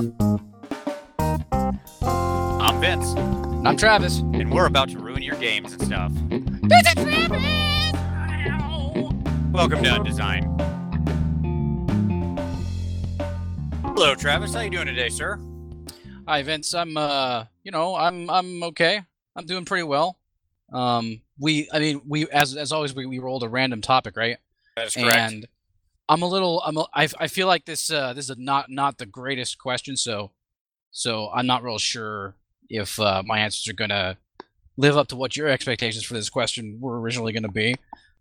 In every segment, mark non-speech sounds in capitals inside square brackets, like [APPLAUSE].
I'm Vince, I'm Travis. and we're about to ruin your games and stuff. Vince and Travis! Welcome to Undesign. Hello, Travis. How you doing today, sir? Hi, Vince. I'm, uh, you know, I'm, I'm okay. I'm doing pretty well. Um, we, I mean, we, as, as always, we, we rolled a random topic, right? That is correct. And I'm a little, I'm, a, I, I feel like this, uh, this is not, not the greatest question. So, so I'm not real sure if uh, my answers are gonna live up to what your expectations for this question were originally going to be.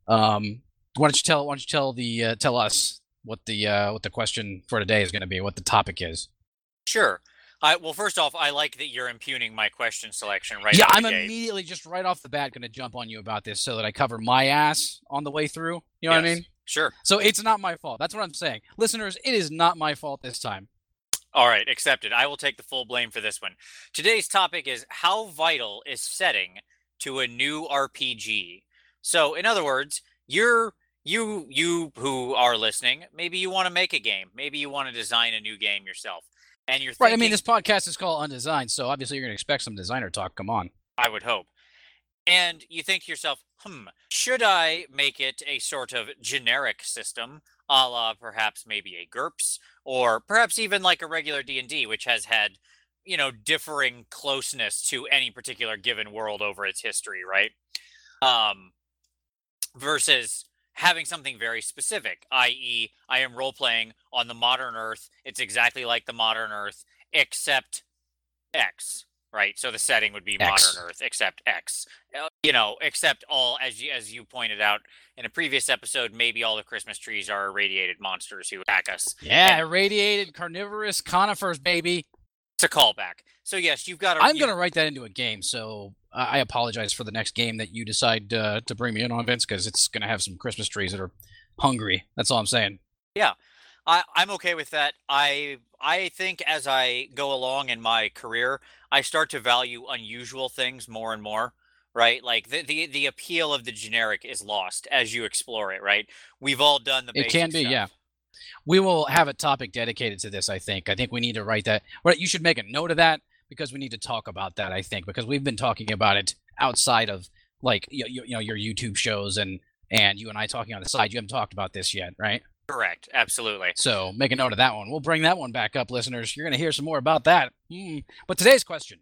Um, why don't you tell, why don't you tell the, uh, tell us what the, uh, what the question for today is going to be, what the topic is. Sure. I, well, first off, I like that you're impugning my question selection right yeah, I'm immediately just right off the bat going to jump on you about this so that I cover my ass on the way through. You know what I mean? Sure. So it's not my fault. That's what I'm saying. Listeners, it is not my fault this time. All right, accepted. I will take the full blame for this one. Today's topic is how vital is setting to a new RPG. So, in other words, you're you you who are listening, maybe you want to make a game, maybe you want to design a new game yourself, and you're Right. I mean, this podcast is called Undesigned, so obviously you're going to expect some designer talk. Come on. I would hope. And you think to yourself, hmm, should I make it a sort of generic system, a la perhaps maybe a GURPS, or perhaps even like a regular D&D, which has had, you know, differing closeness to any particular given world over its history, right? Um, versus having something very specific, i.e., I am role playing on the modern Earth. It's exactly like the modern Earth, except X, right? So the setting would be X. modern Earth, except X. Uh, You know, except all as you as you pointed out in a previous episode, maybe all the Christmas trees are irradiated monsters who attack us. Yeah, irradiated carnivorous conifers, baby. It's a callback. So yes, you've got. to I'm going to write that into a game, so I I apologize for the next game that you decide uh, to bring me in on, Vince, because it's going to have some Christmas trees that are hungry. That's all I'm saying. I, I'm okay with that. I I think as I go along in my career, I start to value unusual things more and more. Right, like the, the the appeal of the generic is lost as you explore it. Right, we've all done the. It can be, stuff. yeah. We will have a topic dedicated to this. I think. I think we need to write that. Right, you should make a note of that because we need to talk about that. I think because we've been talking about it outside of like you, you know your YouTube shows and and you and I talking on the side. You haven't talked about this yet, right? Correct, absolutely. So make a note of that one. We'll bring that one back up, listeners. You're going to hear some more about that. Hmm. But today's question: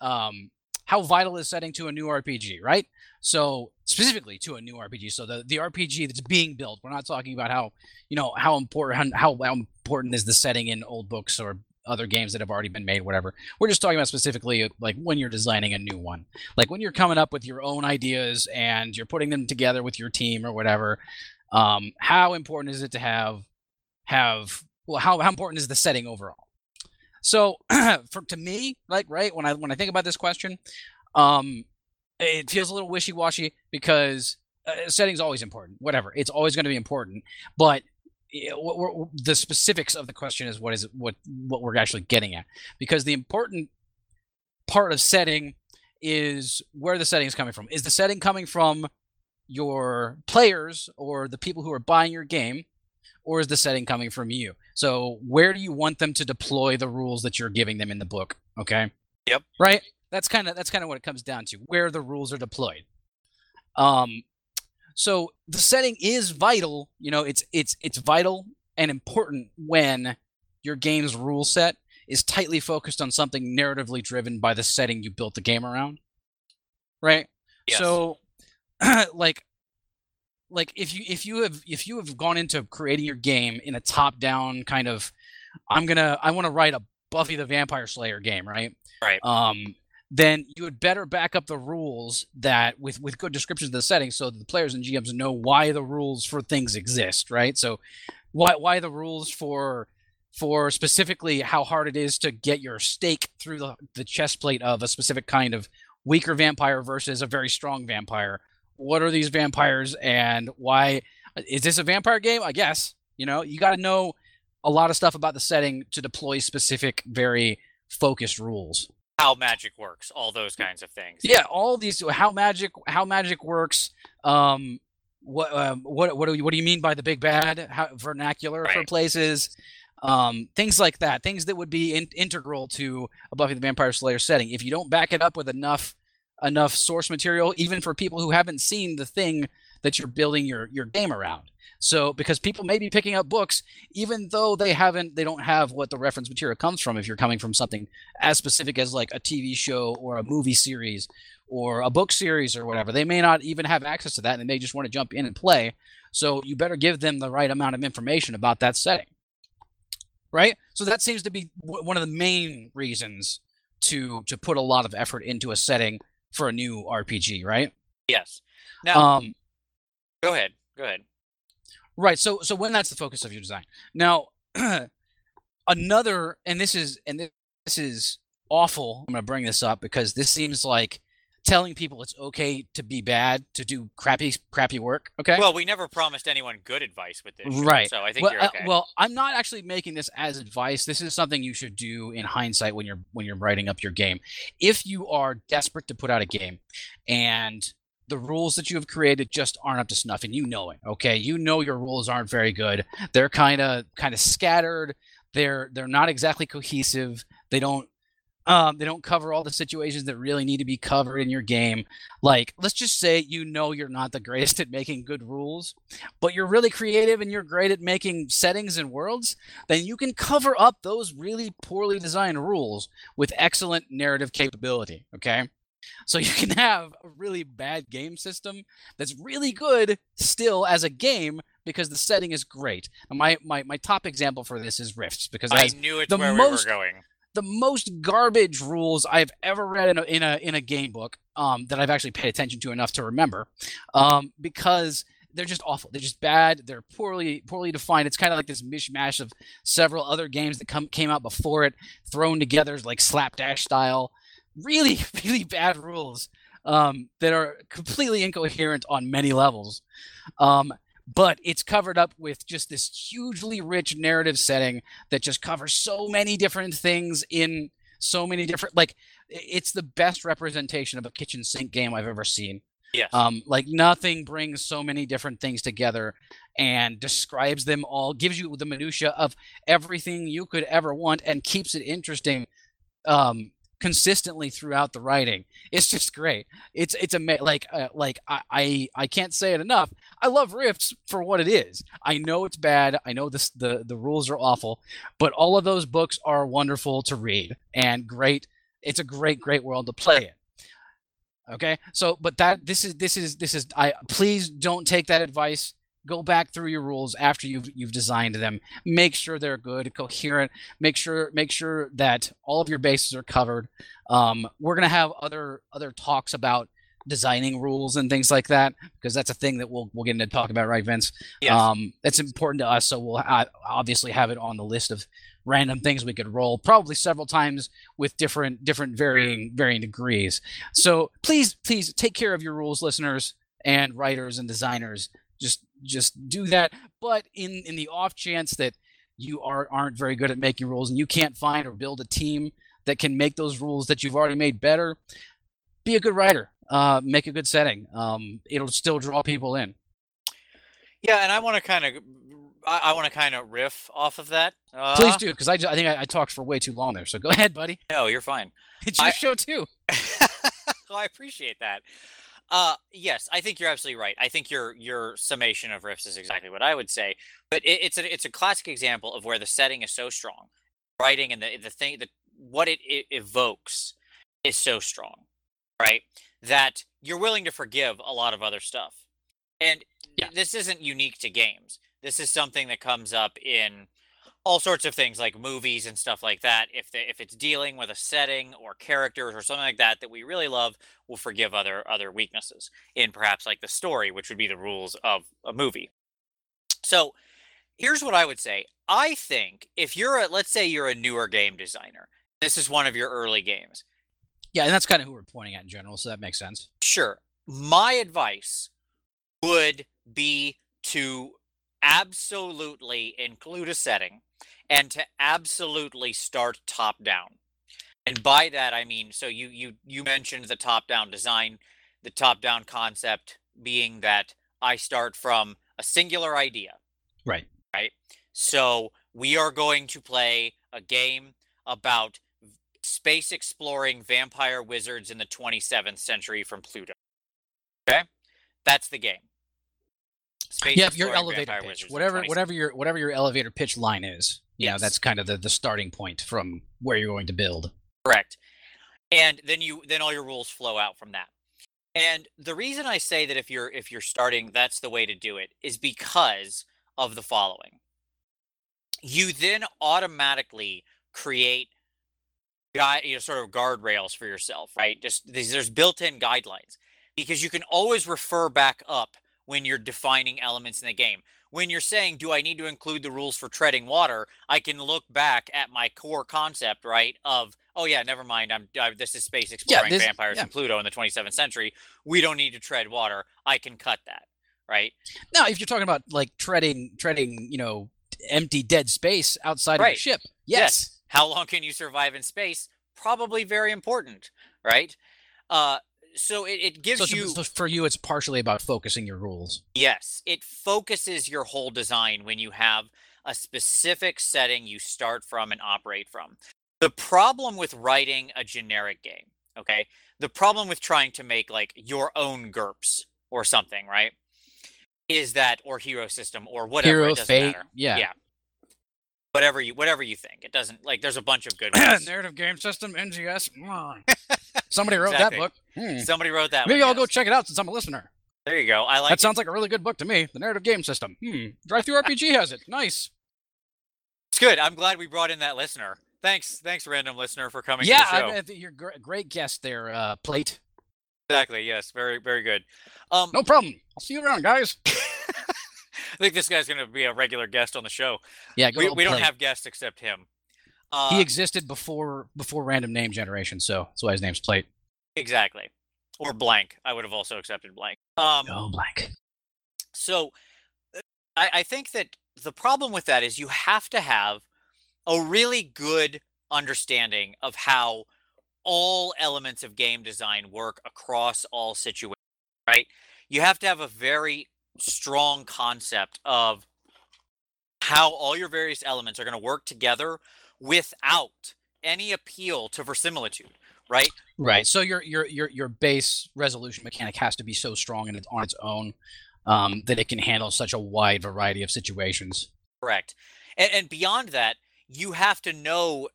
um, How vital is setting to a new RPG? Right. So specifically to a new RPG. So the the RPG that's being built. We're not talking about how you know how important how, how important is the setting in old books or other games that have already been made whatever we're just talking about specifically like when you're designing a new one like when you're coming up with your own ideas and you're putting them together with your team or whatever um, how important is it to have have well how, how important is the setting overall? So [CLEARS THROAT] for to me like right when i when i think about this question um it feels a little wishy-washy because uh, setting's always important whatever it's always going to be important but eh, the specifics of the question is what is what what we're actually getting at because the important part of setting is where the setting is coming from. Is the setting coming from your players or the people who are buying your game or is the setting coming from you? So where do you want them to deploy the rules that you're giving them in the book okay? Yep. right? That's kind of that's kind of what it comes down to where the rules are deployed. Um so the setting is vital you know it's it's it's vital and important when your game's rule set is tightly focused on something narratively driven by the setting you built the game around right? Yes. so [CLEARS THROAT] like like if you if you have if you have gone into creating your game in a top down kind of i'm gonna i want to write a buffy the vampire slayer game right? Right. um then you would better back up the rules that with with good descriptions of the setting so that the players and gms know why the rules for things exist right? So why why the rules for for specifically how hard it is to get your stake through the, the chest plate of a specific kind of weaker vampire versus a very strong vampire what are these vampires and why is this a vampire game? I guess you know you got to know a lot of stuff about the setting to deploy specific very focused rules. How magic works, all those kinds of things. yeah all these how magic how magic works um what um, what what do you what do you mean by the big bad? How, vernacular for places? Um, things like that, things that would be in- integral to a Buffy the Vampire Slayer setting. If you don't back it up with enough enough source material, even for people who haven't seen the thing that you're building your your game around. So because people may be picking up books even though they haven't they don't have what the reference material comes from if you're coming from something as specific as like a TV show or a movie series or a book series or whatever. They may not even have access to that and they may just want to jump in and play. So you better give them the right amount of information about that setting. Right? So that seems to be one of the main reasons to to put a lot of effort into a setting for a new RPG, right? Yes. Now, Um go ahead. Go ahead. Right. So so when that's the focus of your design. Now, [CLEARS THROAT] another and this is and this is awful. I'm going to bring this up because this seems like telling people it's okay to be bad, to do crappy crappy work, okay? Well, we never promised anyone good advice with this. show, Right. So I think well, you're uh, okay. well, I'm not actually making this as advice. This is something you should do in hindsight when you're when you're writing up your game. If you are desperate to put out a game and the rules that you have created just aren't up to snuff and you know it, okay? You know your rules aren't very good. They're kind of kind of scattered. They're they're not exactly cohesive. They don't um, they don't cover all the situations that really need to be covered in your game. Like, let's just say you know you're not the greatest [LAUGHS] at making good rules, but you're really creative and you're great at making settings and worlds, then you can cover up those really poorly designed rules with excellent narrative capability. Okay. So [LAUGHS] you can have a really bad game system that's really good still as a game because the setting is great. And my my, my top example for this is Rifts because I knew it's the where most- we were going. The most garbage rules I've ever read in a in a in a game book um, that I've actually paid attention to enough to remember, um, because they're just awful. They're just bad. They're poorly poorly defined. It's kind of like this mishmash of several other games that come came out before it, thrown together like slapdash style. Really, [LAUGHS] really bad rules um, that are completely incoherent on many levels. Um, but it's covered up with just this hugely rich narrative setting that just covers so many different things in so many different like it's the best representation of a kitchen sink game I've ever seen. Yes. Um, like nothing brings so many different things together and describes them all, gives you the minutia of everything you could ever want, and keeps it interesting um, consistently throughout the writing. It's just great. It's it's a like uh, like I, I I can't say it enough. I love Rifts for what it is. I know it's bad. I know this the the rules are awful, but all of those books are wonderful to read and great. It's a great great world to play in. Okay, so but that this is this is this is I please don't take that advice. Go back through your rules after you've you've designed them. Make sure they're good, coherent. Make sure make sure that all of your bases are covered. Um, we're gonna have other other talks about designing rules and things like that because that's a thing that we'll we'll get into talk about, right, Vince? yes. Um, it's important to us, so we'll uh, obviously have it on the list of random things we could roll, probably several times with different different varying varying degrees. So please, please take care of your rules, listeners and writers and designers. Just just do that. But in in the off chance that you are aren't very good at making rules and you can't find or build a team that can make those rules that you've already made better, be a good writer. Uh, make a good setting. Um, it'll still draw people in. yeah, and I want to kind of, I, I want to kind of riff off of that. Uh, Please do, because I, I think I, I talked for way too long there. So go [LAUGHS] ahead, buddy. No, you're fine. It's your I- show too. [LAUGHS] well, I appreciate that. Uh, yes, I think you're absolutely right. I think your your summation of Rifts is exactly what I would say. But it, it's a it's a classic example of where the setting is so strong, writing and the the thing that what it, it evokes is so strong, right? That you're willing to forgive a lot of other stuff. And Yeah. this isn't unique to games. This is something that comes up in all sorts of things like movies and stuff like that. If the, if it's dealing with a setting or characters or something like that that we really love, we'll forgive other other weaknesses in perhaps like the story, which would be the rules of a movie. So here's what I would say. I think if you're a let's say you're a newer game designer, this is one of your early games. Yeah, and that's kind of who we're pointing at in general, so that makes sense. Sure. My advice would be to absolutely include a setting and to absolutely start top down. And by that I mean so you you you mentioned the top down design, the top down concept being that I start from a singular idea. Right. Right? So we are going to play a game about space exploring vampire wizards in the 27th century from Pluto. Okay? That's the game. Space yeah, your elevator pitch, whatever, whatever your whatever your elevator pitch line is, you yes. know, that's kind of the, the starting point from where you're going to build. Correct. And then you then all your rules flow out from that. And the reason I say that if you're if you're starting, that's the way to do it is because of the following. You then automatically create guide, you know, sort of guardrails for yourself, right? Just there's built-in guidelines because you can always refer back up when you're defining elements in the game. When you're saying, do I need to include the rules for treading water? I can look back at my core concept, right? Of, oh yeah, never mind. I'm I, this is space exploring yeah, this, vampires yeah. Pluto in the 27th century. We don't need to tread water. I can cut that, right? Now, if you're talking about like treading, treading, you know, empty dead space outside right. of the ship, yes. yes. How long can you survive in space? Probably very important, right? Uh, so it, it gives so, you so for you it's partially about focusing your rules. Yes it focuses your whole design when you have a specific setting you start from and operate from. The problem with writing a generic game okay? The problem with trying to make like your own GURPS or something right is that or hero system or whatever hero fate matter. yeah. Yeah whatever you whatever you think it doesn't like there's a bunch of good [CLEARS THROAT] ones. narrative game system ngs [LAUGHS] Somebody wrote exactly. that book. Hmm. Somebody wrote that. Maybe one, I'll yes. go check it out since I'm a listener. There you go. I like that. It. Sounds like a really good book to me. The narrative game system. Hmm. Drive through [LAUGHS] RPG has it. Nice. It's good. I'm glad we brought in that listener. Thanks, thanks, random listener, for coming. Yeah, I, you're a great guest there, uh, Plate. Exactly. Yes. Very, very good. Um, no problem. I'll see you around, guys. [LAUGHS] I think this guy's going to be a regular guest on the show. Yeah, we, we don't have guests except him. Uh, he existed before before random name generation, so that's why his name's Plate. Exactly. Or blank. I would have also accepted blank. Um, oh, blank. So uh, I, I think that the problem with that is you have to have a really good understanding of how all elements of game design work across all situations, right? You have to have a very strong concept of how all your various elements are going to work together without any appeal to verisimilitude right? Right. So your your your your base resolution mechanic has to be so strong and on its own um, that it can handle such a wide variety of situations. Correct. And, and beyond that, you have to know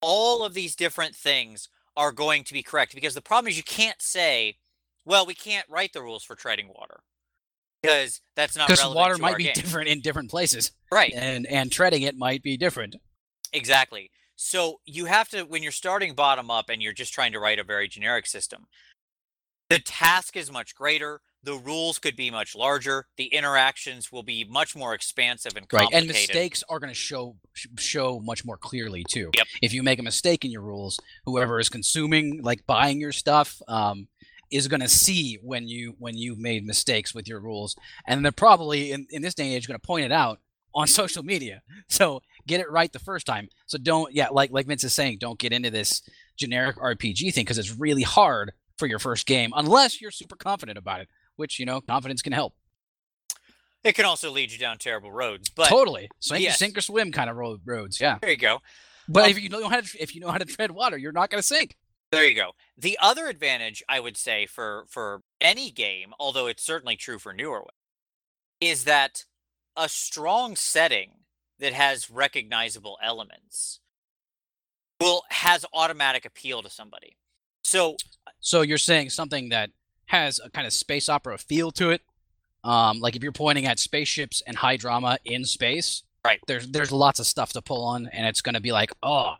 all of these different things are going to be correct because the problem is you can't say, well, we can't write the rules for treading water because that's not because water might be game. different in different places, right? And and treading it might be different. Exactly. So you have to, when you're starting bottom up and you're just trying to write a very generic system, the task is much greater. The rules could be much larger. The interactions will be much more expansive and right. And mistakes are going to show show much more clearly too. Yep. If you make a mistake in your rules, whoever is consuming, like buying your stuff, um, is going to see when you when you've made mistakes with your rules, and they're probably in in this day and age going to point it out on [LAUGHS] social media. So get it right the first time. So don't, yeah, like like Vince is saying, don't get into this generic RPG thing because it's really hard for your first game unless you're super confident about it, which you know confidence can help. It can also lead you down terrible roads, but totally sink, yes. sink or swim kind of road, roads. Yeah, there you go. But um, if you know how to if you know how to tread water, you're not going to sink. There you go. The other advantage I would say for for any game, although it's certainly true for newer ones, is that a strong setting that has recognizable elements will has automatic appeal to somebody. So so you're saying something that has a kind of space opera feel to it. Um, like if you're pointing at spaceships and high drama in space, right? There's there's lots of stuff to pull on, and it's going to be like, oh,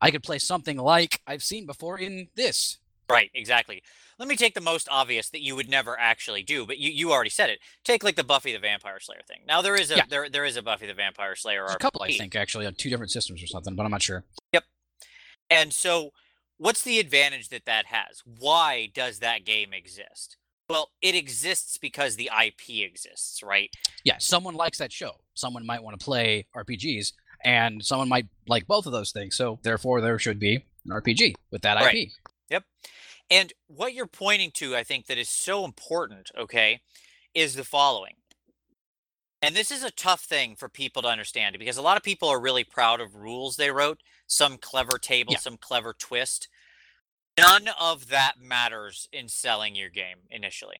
I could play something like I've seen before in this. Right, exactly. Let me take the most obvious that you would never actually do, but you, you already said it. Take like the Buffy the Vampire Slayer thing. Now there is a yeah. there there is a Buffy the Vampire Slayer. There's a couple, I think, actually, on two different systems or something, but I'm not sure. Yep. And so, what's the advantage that that has? Why does that game exist? Well, it exists because the IP exists, right? Yeah, someone likes that show. Someone might want to play RPGs, and someone might like both of those things. So therefore, there should be an RPG with that right. IP. Yep. And what you're pointing to, I think, that is so important, okay, is the following. And this is a tough thing for people to understand because a lot of people are really proud of rules they wrote, some clever table, Yeah. some clever twist. None of that matters in selling your game initially.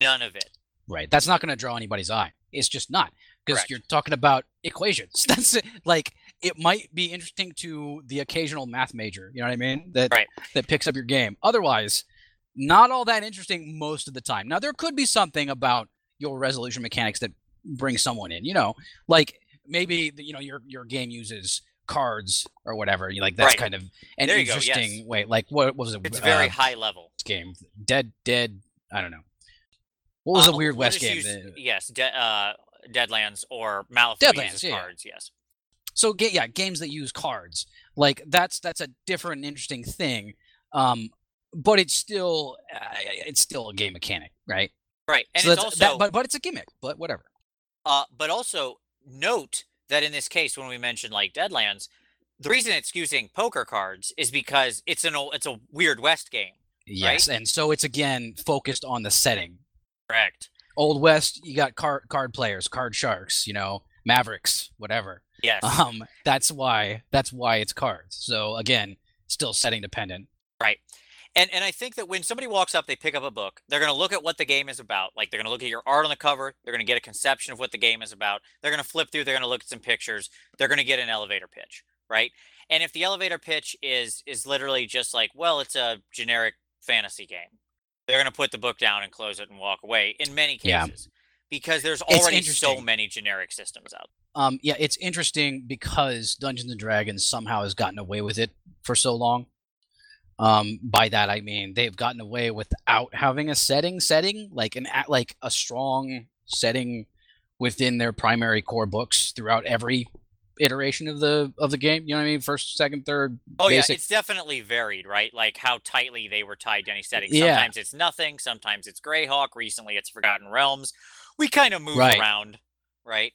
None of it. Right. That's not going to draw anybody's eye. It's just not because you're talking about equations. [LAUGHS] That's it. like it might be interesting to the occasional math major. You know what I mean? That Right. that picks up your game. Otherwise, not all that interesting most of the time. Now there could be something about your resolution mechanics that brings someone in. You know, like maybe you know your your game uses cards or whatever. You like that's Right. kind of an There you go, interesting yes. way. Like what, what was it? It's very uh, high level. game. Dead, dead. I don't know. What was Uh, a weird West game? use- yes, de- uh, Deadlands or Malifaux Deadlands, yeah. cards. Yes. So ga- yeah, games that use cards. Like that's that's a different, interesting thing. Um, but it's still uh, it's still a game mechanic, right? Right. And so it's also that, but but it's a gimmick. But whatever. Uh, but also note that in this case, when we mention like Deadlands, the reason it's using poker cards is because it's an old, it's a Weird West game. Yes, and so it's again focused on the setting. Correct. Old West, you got card card players, card sharks, you know, Mavericks, whatever. Yes. Um, that's why that's why it's cards. So again, still setting dependent. Right. And and I think that when somebody walks up, they pick up a book. They're going to look at what the game is about. Like they're going to look at your art on the cover. They're going to get a conception of what the game is about. They're going to flip through. They're going to look at some pictures. They're going to get an elevator pitch, right? And if the elevator pitch is is literally just like, well, it's a generic fantasy game, they're going to put the book down and close it and walk away. In many cases. Yeah. Because there's already so many generic systems out. Um, yeah, it's interesting because Dungeons and Dragons somehow has gotten away with it for so long. Um, by that I mean they've gotten away without having a setting setting like an a- like a strong setting within their primary core books throughout every iteration of the of the game. You know what I mean? First, second, third. Oh basic. yeah, it's definitely varied, right? Like how tightly they were tied to any setting. Yeah. Sometimes it's nothing. Sometimes it's Greyhawk. Recently, it's Forgotten Realms. We kind of move Right. around, right?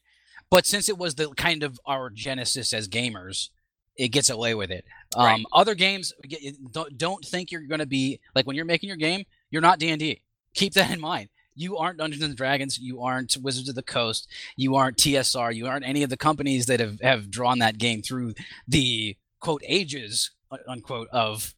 but since it was the kind of our genesis as gamers it gets away with it um, Right. other games don't, don't think you're going to be like when you're making your game you're not d&d keep that in mind you aren't dungeons and dragons you aren't wizards of the coast you aren't tsr you aren't any of the companies that have, have drawn that game through the quote ages unquote of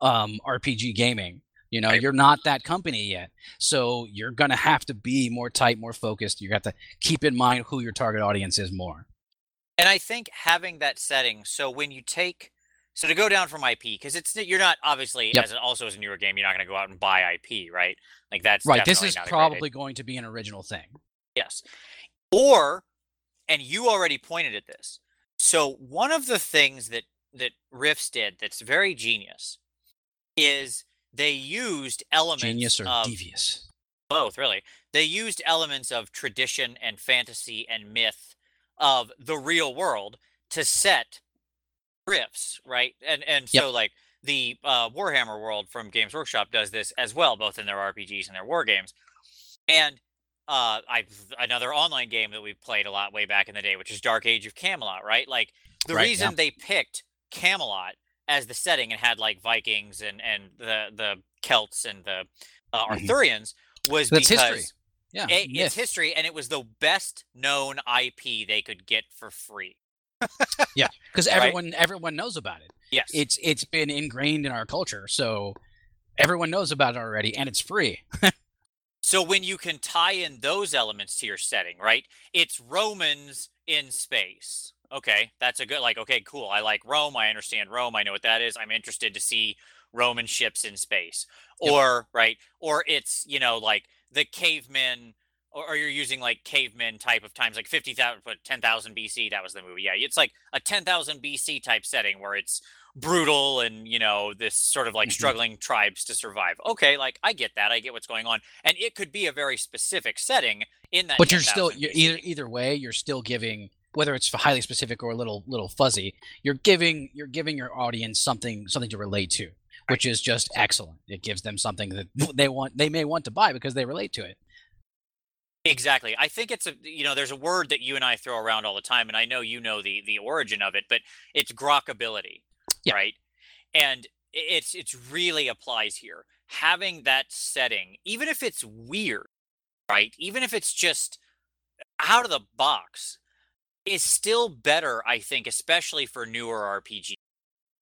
um, rpg gaming you know you're not that company yet so you're going to have to be more tight more focused you got to keep in mind who your target audience is more. And I think having that setting, so when you take, so to go down from IP, because it's you're not obviously Yep. as an, also as a newer game, you're not going to go out and buy IP, right? Like that's Right. This is not a great probably going to be an original thing. Yes. Or, and you already pointed at this. So one of the things that that Rifts did that's very genius is they used elements Genius or of devious. both, really. They used elements of tradition and fantasy and myth of the real world to set Rifts, right? And and Yep. so like the uh, Warhammer world from Games Workshop does this as well, both in their RPGs and their war games. And uh, I another online game that we played a lot way back in the day, which is Dark Age of Camelot, right? Like the Right, reason yeah. they picked Camelot as the setting and had like Vikings and and the the Celts and the uh, Mhm. Arthurians was That's because history. Yeah. myth. it's history and it was the best known IP they could get for free. Yeah, because [LAUGHS] right? everyone everyone knows about it. Yes. It's it's been ingrained in our culture, so everyone knows about it already, and it's free. [LAUGHS] So when you can tie in those elements to your setting, right? It's Romans in space. Okay, that's a good like okay, cool. I like Rome. I understand Rome. I know what that is. I'm interested to see Roman ships in space. Yep. Or right, or it's, you know, like the cavemen or, or you're using like cavemen type of times like 50,000 but 10,000 BC that was the movie. Yeah, it's like a 10,000 BC type setting where it's brutal and you know this sort of like Mhm. struggling tribes to survive. Okay, like I get that. I get what's going on. And it could be a very specific setting in that but you're still you're either either way, you're still giving whether it's highly specific or a little little fuzzy. You're giving you're giving your audience something something to relate to, which is just excellent. It gives them something that they want they may want to buy because they relate to it. Exactly. I think it's a you know there's a word that you and I throw around all the time and I know you know the the origin of it but it's grokability. Yeah. Right? And it's it's really applies here. Having that setting even if it's weird, right? Even if it's just out of the box is still better, I think, especially for newer RPG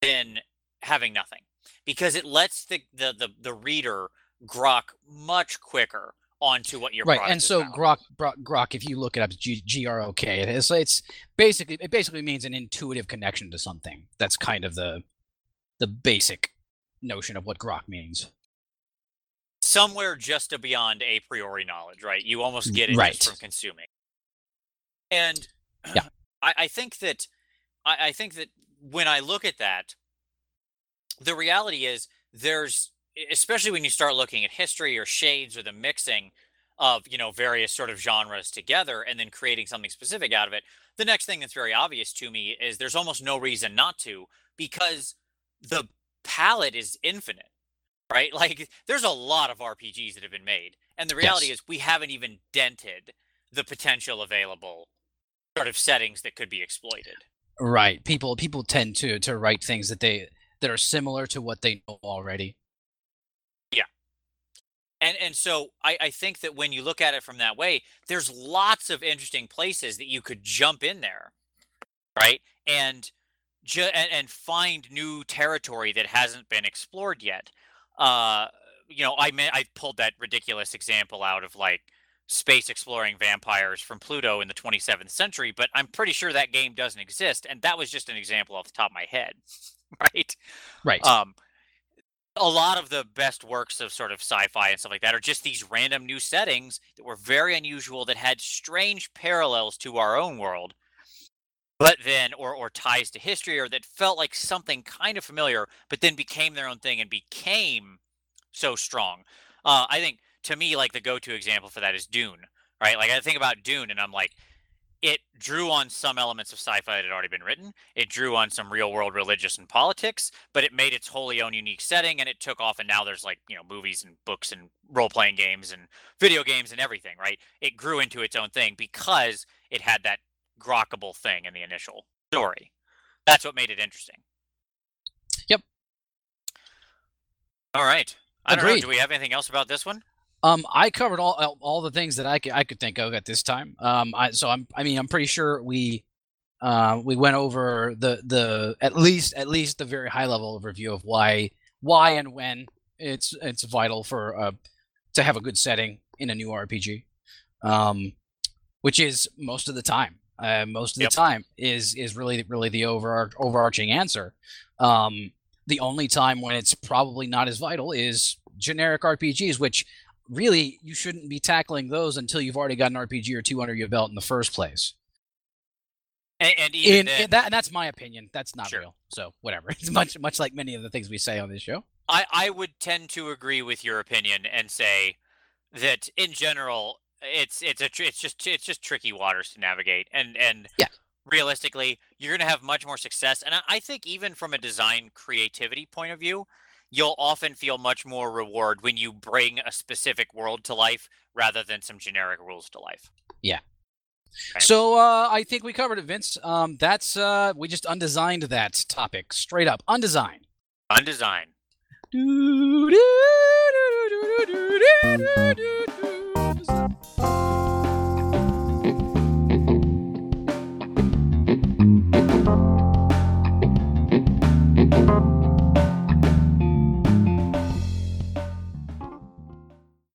than having nothing. Because it lets the the the, the reader grok much quicker onto what your right. And so grok, grok, grok, if you look it up, G, G-R-O-K. It is. It's basically it basically means an intuitive connection to something. That's kind of the the basic notion of what grok means. somewhere just beyond a priori knowledge, right? You almost get it Right. from consuming. And Yeah. [CLEARS THROAT] I, I think that I, I think that when I look at that, the reality is there's especially when you start looking at history or shades or the mixing of you know various sort of genres together and then creating something specific out of it the next thing that's very obvious to me is there's almost no reason not to because the palette is infinite right [LAUGHS] like there's a lot of rpgs that have been made and the reality Yes. is we haven't even dented the potential available sort of settings that could be exploited Right. People people tend to to write things that they that are similar to what they know already. Yeah. And and so I, I think that when you look at it from that way, there's lots of interesting places that you could jump in there, right? And ju- and, and find new territory that hasn't been explored yet. Uh, you know, I mean, I pulled that ridiculous example out of like space exploring vampires from Pluto in the 27th century, but I'm pretty sure that game doesn't exist, and that was just an example off the top of my head, [LAUGHS] right? Right. um a lot of the best works of sort of sci-fi and stuff like that are just these random new settings that were very unusual that had strange parallels to our own world but then or or ties to history or that felt like something kind of familiar but then became their own thing and became so strong uh i think to me like the go-to example for that is dune right like i think about dune and i'm like it drew on some elements of sci-fi that had already been written. It drew on some real-world religious and politics, but it made its wholly own unique setting, and it took off. And now there's like you know movies and books and role-playing games and video games and everything. Right? It grew into its own thing because it had that grokkable thing in the initial story. That's what made it interesting. Yep. All right. I don't know. Agreed. Do we have anything else about this one? Um, I covered all all- the things that I could I could think of at this time. Um, I so I'm I mean I'm pretty sure we uh, we went over the the at least at least the very high level overview of why why and when it's it's vital for uh to have a good setting in a new RPG, um, which is most of the time. Uh, most of Yep. the time is is really really the over overarching answer. Um, the only time when it's probably not as vital is generic RPGs, which really you shouldn't be tackling those until you've already got an RPG or two under your belt in the first place. And, and even In, then, in that, and that's my opinion. That's not Sure. real. So whatever. [LAUGHS] It's much much like many of the things we say on this show. I, I would tend to agree with your opinion and say that in general it's it's a tr- it's just it's just tricky waters to navigate and and Yeah. realistically you're going to have much more success and I, I think even from a design creativity point of view you'll often feel much more reward when you bring a specific world to life rather than some generic rules to life Right. So uh, I think we covered it, Vince. Um, that's uh, we just undesigned that topic straight up, undesigned. undesigned